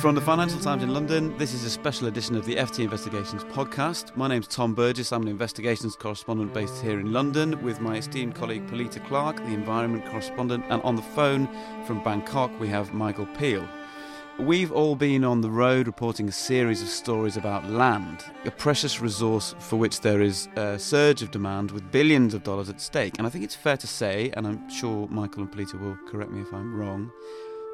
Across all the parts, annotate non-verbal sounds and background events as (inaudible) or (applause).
From the Financial Times in London, this is a special edition of the FT Investigations podcast. My name's Tom Burgis. I'm an investigations correspondent based here in London with my esteemed colleague Pilita Clark, the environment correspondent. And on the phone from Bangkok, we have Michael Peel. We've all been on the road reporting a series of stories about land, a precious resource for which there is a surge of demand with billions of dollars at stake. And I think it's fair to say, and I'm sure Michael and Pilita will correct me if I'm wrong,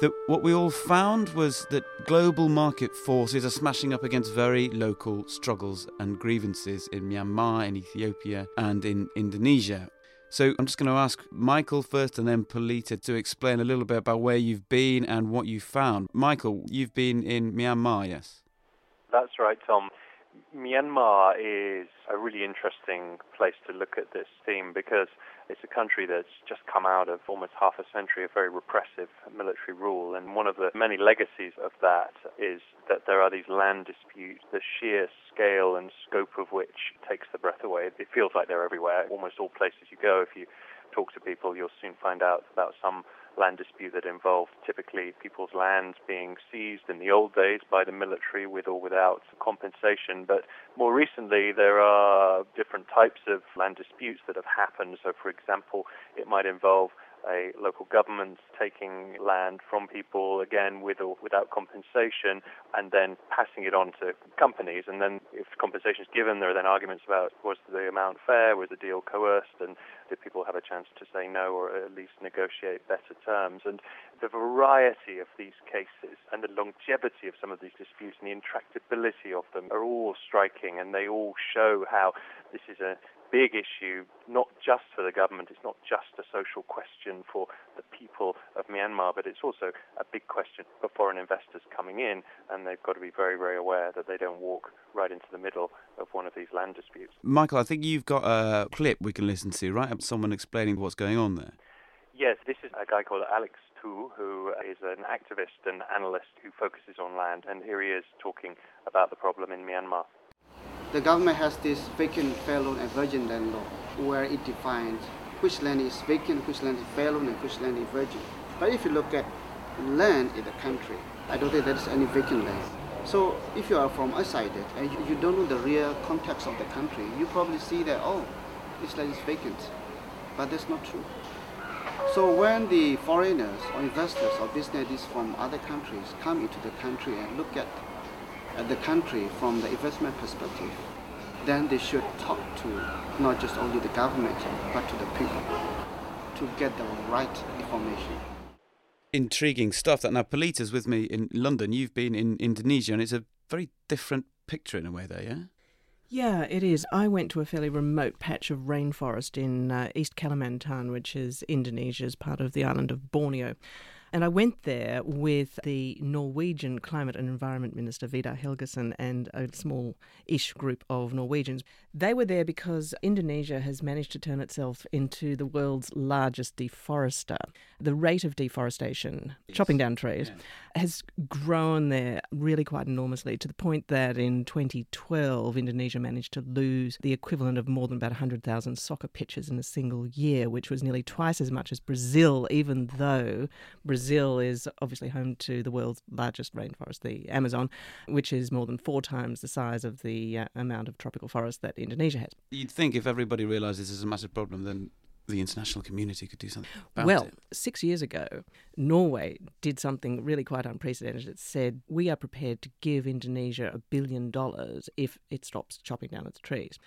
that what we all found was that global market forces are smashing up against very local struggles and grievances in Myanmar, in Ethiopia, and in Indonesia. So I'm just going to ask Michael first and then Pilita to explain a little bit about where you've been and what you found. Michael, you've been in Myanmar, yes? That's right, Tom. Myanmar is a really interesting place to look at this theme because it's a country that's just come out of almost half a century of very repressive military rule. And one of the many legacies of that is that there are these land disputes, the sheer scale and scope of which takes the breath away. It feels like they're everywhere. Almost all places you go, if you talk to people, you'll soon find out about some land dispute that involved typically people's lands being seized in the old days by the military with or without compensation. But more recently, there are different types of land disputes that have happened. So, for example, it might involve a local government taking land from people again with or without compensation and then passing it on to companies and then if compensation is given there are then arguments about was the amount fair was the deal coerced and did people have a chance to say no or at least negotiate better terms? And the variety of these cases and the longevity of some of these disputes and the intractability of them are all striking and they all show how this is a big issue, not just for the government, it's not just a social question for the people of Myanmar, but it's also a big question for foreign investors coming in, and they've got to be very, very aware that they don't walk right into the middle of one of these land disputes. Michael, I think you've got a clip we can listen to, right? Someone explaining what's going on there. Yes, this is a guy called Alex Tu, who is an activist and analyst who focuses on land, and here he is talking about the problem in Myanmar the government has this vacant, fair and virgin land law, where it defines which land is vacant, which land is fair and which land is virgin. But if you look at land in the country, I don't think there is any vacant land. So if you are from outside it and you don't know the real context of the country, you probably see that, oh, this land is vacant. But that's not true. So when the foreigners or investors or businesses from other countries come into the country and look at the country from the investment perspective, then they should talk to not just only the government, but to the people to get the right information. Intriguing stuff. That now, Pilita's with me in London. You've been in Indonesia, and it's a very different picture in a way there, yeah? Yeah, it is. I went to a fairly remote patch of rainforest in uh, East Kalimantan, which is Indonesia's part of the island of Borneo. And I went there with the Norwegian Climate and Environment Minister, Vidar Helgesen, and a small ish group of Norwegians. They were there because Indonesia has managed to turn itself into the world's largest deforester. The rate of deforestation, yes. chopping down trees, yeah. Has grown there really quite enormously to the point that in 2012, Indonesia managed to lose the equivalent of more than about 100,000 soccer pitches in a single year, which was nearly twice as much as Brazil, even though Brazil is obviously home to the world's largest rainforest, the Amazon, which is more than four times the size of the uh, amount of tropical forest that Indonesia has. You'd think if everybody realised this is a massive problem, then the international community could do something about well, it. Well, six years ago, Norway did something really quite unprecedented. It said, We are prepared to give Indonesia a billion dollars if it stops chopping down its trees.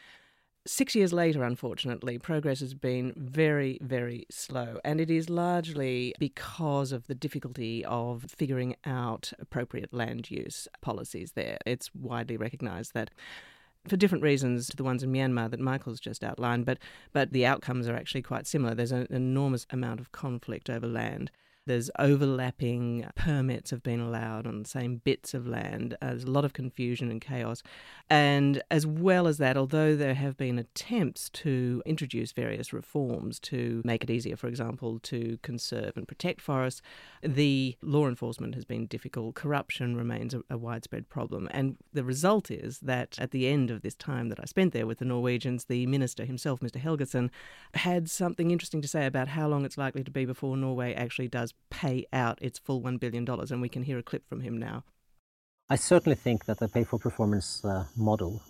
Six years later, unfortunately, progress has been very, very slow, and it is largely because of the difficulty of figuring out appropriate land use policies there. It's widely recognised that for different reasons to the ones in Myanmar that Michael's just outlined, but, but the outcomes are actually quite similar. There's an enormous amount of conflict over land. There's overlapping permits have been allowed on the same bits of land. Uh, there's a lot of confusion and chaos. And as well as that, although there have been attempts to introduce various reforms to make it easier, for example, to conserve and protect forests, the law enforcement has been difficult. Corruption remains a, a widespread problem. And the result is that at the end of this time that I spent there with the Norwegians, the minister himself, Mr. Helgesen, had something interesting to say about how long it's likely to be before Norway actually does pay out its full $1 billion. And we can hear a clip from him now. I certainly think that the pay for performance uh, model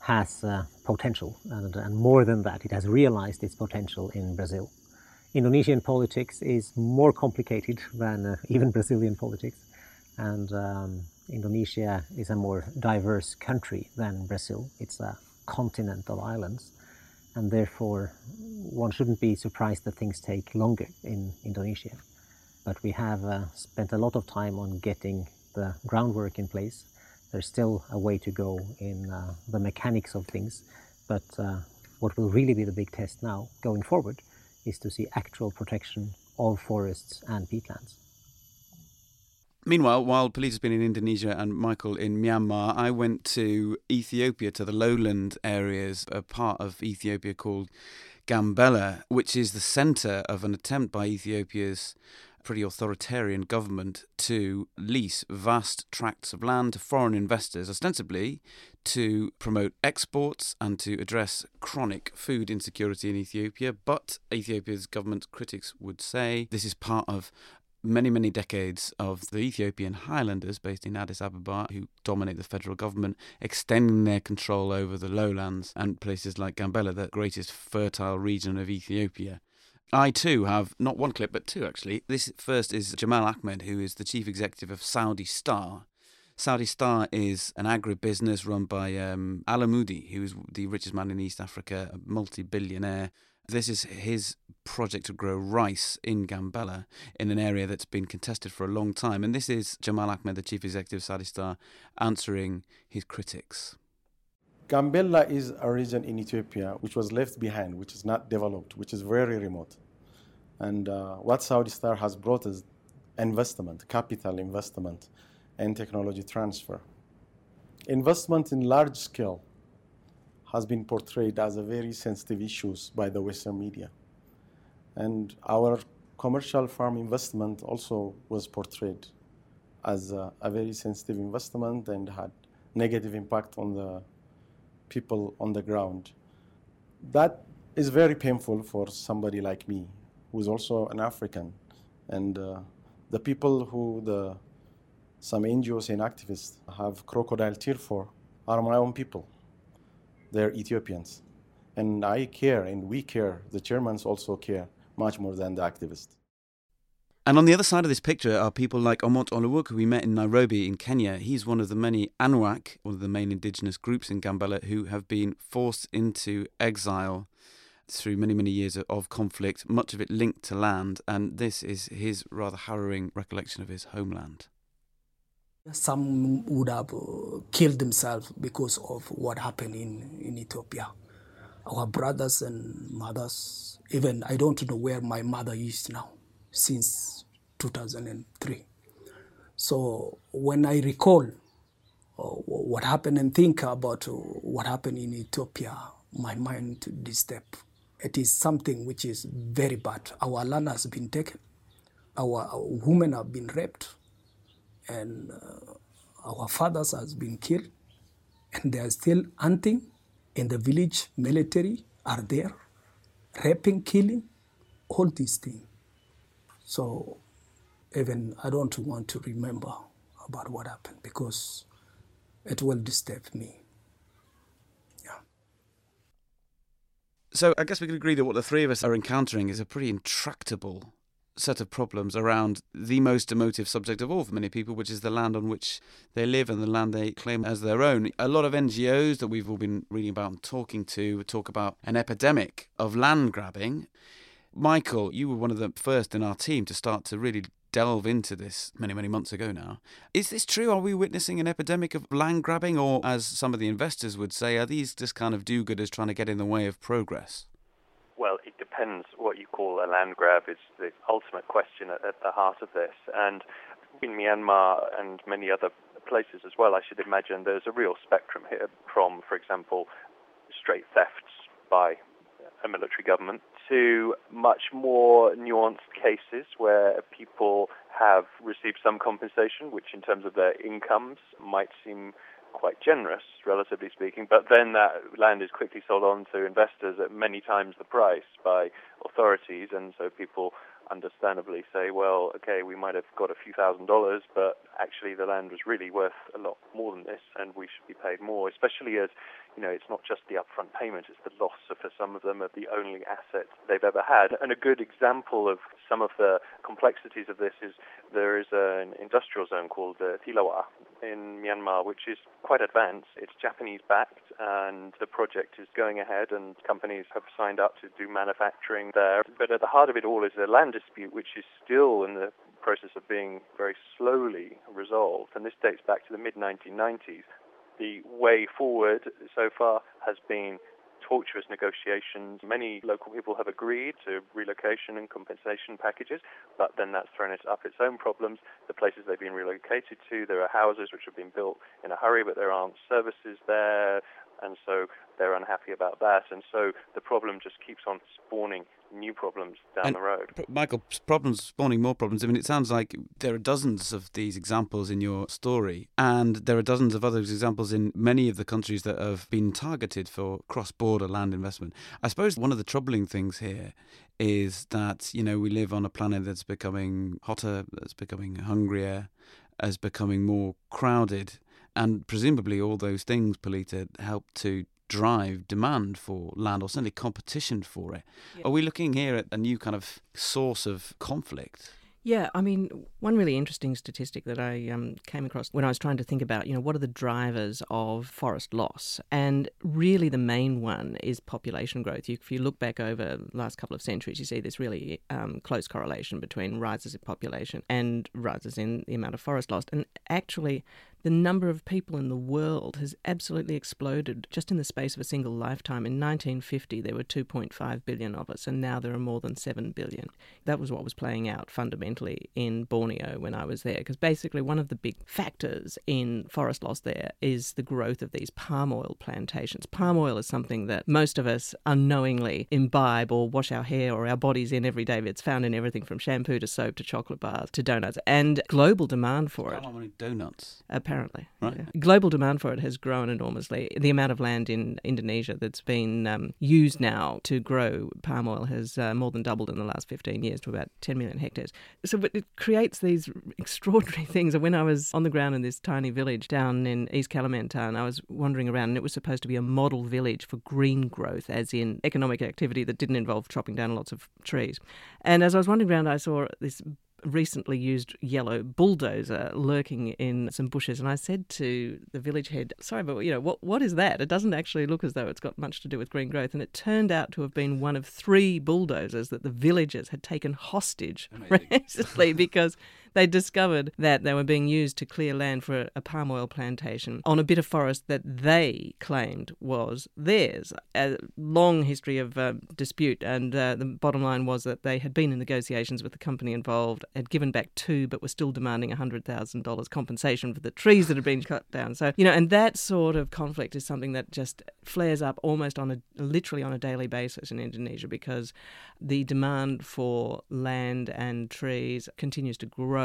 has uh, potential, and, and, more than that, it has realized its potential in Brazil. Indonesian politics is more complicated than uh, (laughs) even Brazilian politics, and um, Indonesia is a more diverse country than Brazil. It's a continent of islands, and therefore one shouldn't be surprised that things take longer in Indonesia but we have uh, spent a lot of time on getting the groundwork in place. There's still a way to go in uh, the mechanics of things, but uh, what will really be the big test now going forward is to see actual protection of forests and peatlands. Meanwhile, while Pilita has been in Indonesia and Michael in Myanmar, I went to Ethiopia, to the lowland areas, a part of Ethiopia called Gambela, which is the centre of an attempt by Ethiopia's pretty authoritarian government to lease vast tracts of land to foreign investors, ostensibly to promote exports and to address chronic food insecurity in Ethiopia. But Ethiopia's government critics would say this is part of many, many decades of the Ethiopian highlanders based in Addis Ababa who dominate the federal government, extending their control over the lowlands and places like Gambela, the greatest fertile region of Ethiopia. I too have not one clip, but two actually. This first is Jamal Ahmed, who is the chief executive of Saudi Star. Saudi Star is an agribusiness run by um, Alamudi, who is the richest man in East Africa, a multi billionaire. This is his project to grow rice in Gambela, in an area that's been contested for a long time. And this is Jamal Ahmed, the chief executive of Saudi Star, answering his critics. Gambela is a region in Ethiopia which was left behind, which is not developed, which is very remote. And uh, what Saudi Star has brought is investment, capital investment, and technology transfer. Investment in large scale has been portrayed as a very sensitive issue by the Western media. And our commercial farm investment also was portrayed as a, a very sensitive investment and had negative impact on the people on the ground. That is very painful for somebody like me who is also an African. And uh, the people who the some NGOs and activists have crocodile tear for are my own people. They're Ethiopians. And I care and we care. The Germans also care much more than the activists. And on the other side of this picture are people like Omot Oluwoke, who we met in Nairobi in Kenya. He's one of the many Anuak, one of the main indigenous groups in Gambela, who have been forced into exile through many, many years of conflict, much of it linked to land, and this is his rather harrowing recollection of his homeland. Some would have uh, killed themselves because of what happened in, in Ethiopia. Our brothers and mothers, even I don't know where my mother is now since 2003. So when I recall uh, what happened and think about uh, what happened in Ethiopia, my mind disturbs it is something which is very bad. Our land has been taken, our, our women have been raped, and uh, our fathers has been killed, and they are still hunting. In the village, military are there, raping, killing, all these things. So even I don't want to remember about what happened because it will disturb me. Yeah. So I guess we can agree that what the three of us are encountering is a pretty intractable set of problems around the most emotive subject of all for many people, which is the land on which they live and the land they claim as their own. A lot of NGOs that we've all been reading about and talking to talk about an epidemic of land grabbing. Michael, you were one of the first in our team to start to really delve into this many, many months ago now. Is this true? Are we witnessing an epidemic of land grabbing, or as some of the investors would say, are these just kind of do gooders trying to get in the way of progress? Well, it depends what you call a land grab, is the ultimate question at, at the heart of this. And in Myanmar and many other places as well, I should imagine there's a real spectrum here from, for example, straight thefts by a military government to much more nuanced cases where people have received some compensation, which in terms of their incomes might seem quite generous, relatively speaking, but then that land is quickly sold on to investors at many times the price by authorities, and so people understandably say, well, okay, we might have got a few thousand dollars, but actually the land was really worth a lot more than this, and we should be paid more, especially as you know, it's not just the upfront payment, it's the loss of, for some of them of the only asset they've ever had. And a good example of some of the complexities of this is there is an industrial zone called uh, Thilawa in Myanmar, which is quite advanced. It's Japanese backed, and the project is going ahead, and companies have signed up to do manufacturing there. But at the heart of it all is a land dispute, which is still in the process of being very slowly resolved. And this dates back to the mid 1990s the way forward so far has been tortuous negotiations. Many local people have agreed to relocation and compensation packages, but then that's thrown up its own problems. The places they've been relocated to, there are houses which have been built in a hurry, but there aren't services there, and so they're unhappy about that. And so the problem just keeps on spawning new problems down and the road. Michael, problems spawning more problems. I mean, it sounds like there are dozens of these examples in your story, and there are dozens of other examples in many of the countries that have been targeted for cross border land investment. I suppose one of the troubling things here is that, you know, we live on a planet that's becoming hotter, that's becoming hungrier, as becoming more crowded. And presumably, all those things, Pilita, help to drive demand for land or certainly competition for it. Yeah. Are we looking here at a new kind of source of conflict? Yeah, I mean, one really interesting statistic that I um, came across when I was trying to think about, you know, what are the drivers of forest loss? And really, the main one is population growth. You, if you look back over the last couple of centuries, you see this really um, close correlation between rises in population and rises in the amount of forest lost. And actually, the number of people in the world has absolutely exploded just in the space of a single lifetime. In 1950, there were 2.5 billion of us, and now there are more than 7 billion. That was what was playing out fundamentally in Borneo when I was there, because basically one of the big factors in forest loss there is the growth of these palm oil plantations. Palm oil is something that most of us unknowingly imbibe or wash our hair or our bodies in every day. It's found in everything from shampoo to soap to chocolate bars to donuts, and global demand for it. How many donuts? apparently. Right. Yeah. Global demand for it has grown enormously. The amount of land in Indonesia that's been um, used now to grow palm oil has uh, more than doubled in the last 15 years to about 10 million hectares. So it creates these (laughs) extraordinary things. And when I was on the ground in this tiny village down in East Kalimantan, I was wandering around and it was supposed to be a model village for green growth, as in economic activity that didn't involve chopping down lots of trees. And as I was wandering around, I saw this recently used yellow bulldozer lurking in some bushes. And I said to the village head, sorry, but you know, what, what is that? It doesn't actually look as though it's got much to do with green growth. And it turned out to have been one of three bulldozers that the villagers had taken hostage (laughs) recently because they discovered that they were being used to clear land for a palm oil plantation on a bit of forest that they claimed was theirs. A long history of uh, dispute, and uh, the bottom line was that they had been in negotiations with the company involved, had given back two, but were still demanding $100,000 compensation for the trees that had been cut down. So, you know, and that sort of conflict is something that just flares up almost on a literally on a daily basis in Indonesia because the demand for land and trees continues to grow.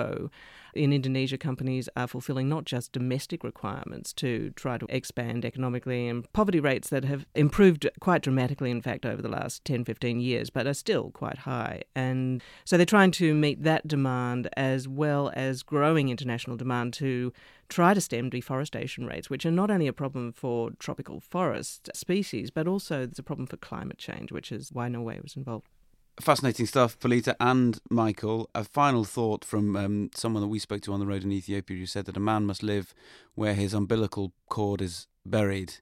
In Indonesia, companies are fulfilling not just domestic requirements to try to expand economically and poverty rates that have improved quite dramatically, in fact, over the last 10, 15 years, but are still quite high. And so they're trying to meet that demand as well as growing international demand to try to stem deforestation rates, which are not only a problem for tropical forest species, but also it's a problem for climate change, which is why Norway was involved. Fascinating stuff, Pilita and Michael. A final thought from um, someone that we spoke to on the road in Ethiopia who said that a man must live where his umbilical cord is buried.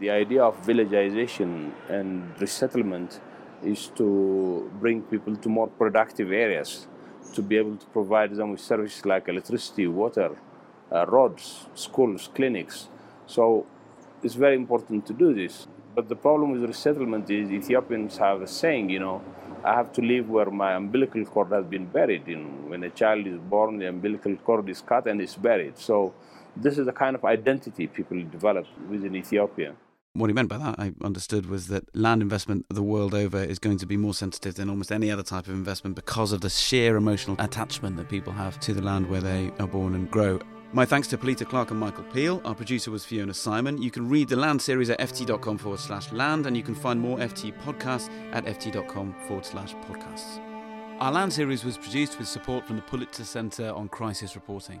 The idea of villagization and resettlement is to bring people to more productive areas to be able to provide them with services like electricity, water, uh, roads, schools, clinics. So it's very important to do this. But the problem with resettlement is Ethiopians have a saying, you know, I have to live where my umbilical cord has been buried. In when a child is born, the umbilical cord is cut and is buried. So this is the kind of identity people develop within Ethiopia. What he meant by that, I understood, was that land investment the world over is going to be more sensitive than almost any other type of investment because of the sheer emotional attachment that people have to the land where they are born and grow. My thanks to Pilita Clark and Michael Peel. Our producer was Fiona Simon. You can read the land series at ft.com forward slash land, and you can find more FT podcasts at ft.com forward slash podcasts. Our land series was produced with support from the Pulitzer Center on Crisis Reporting.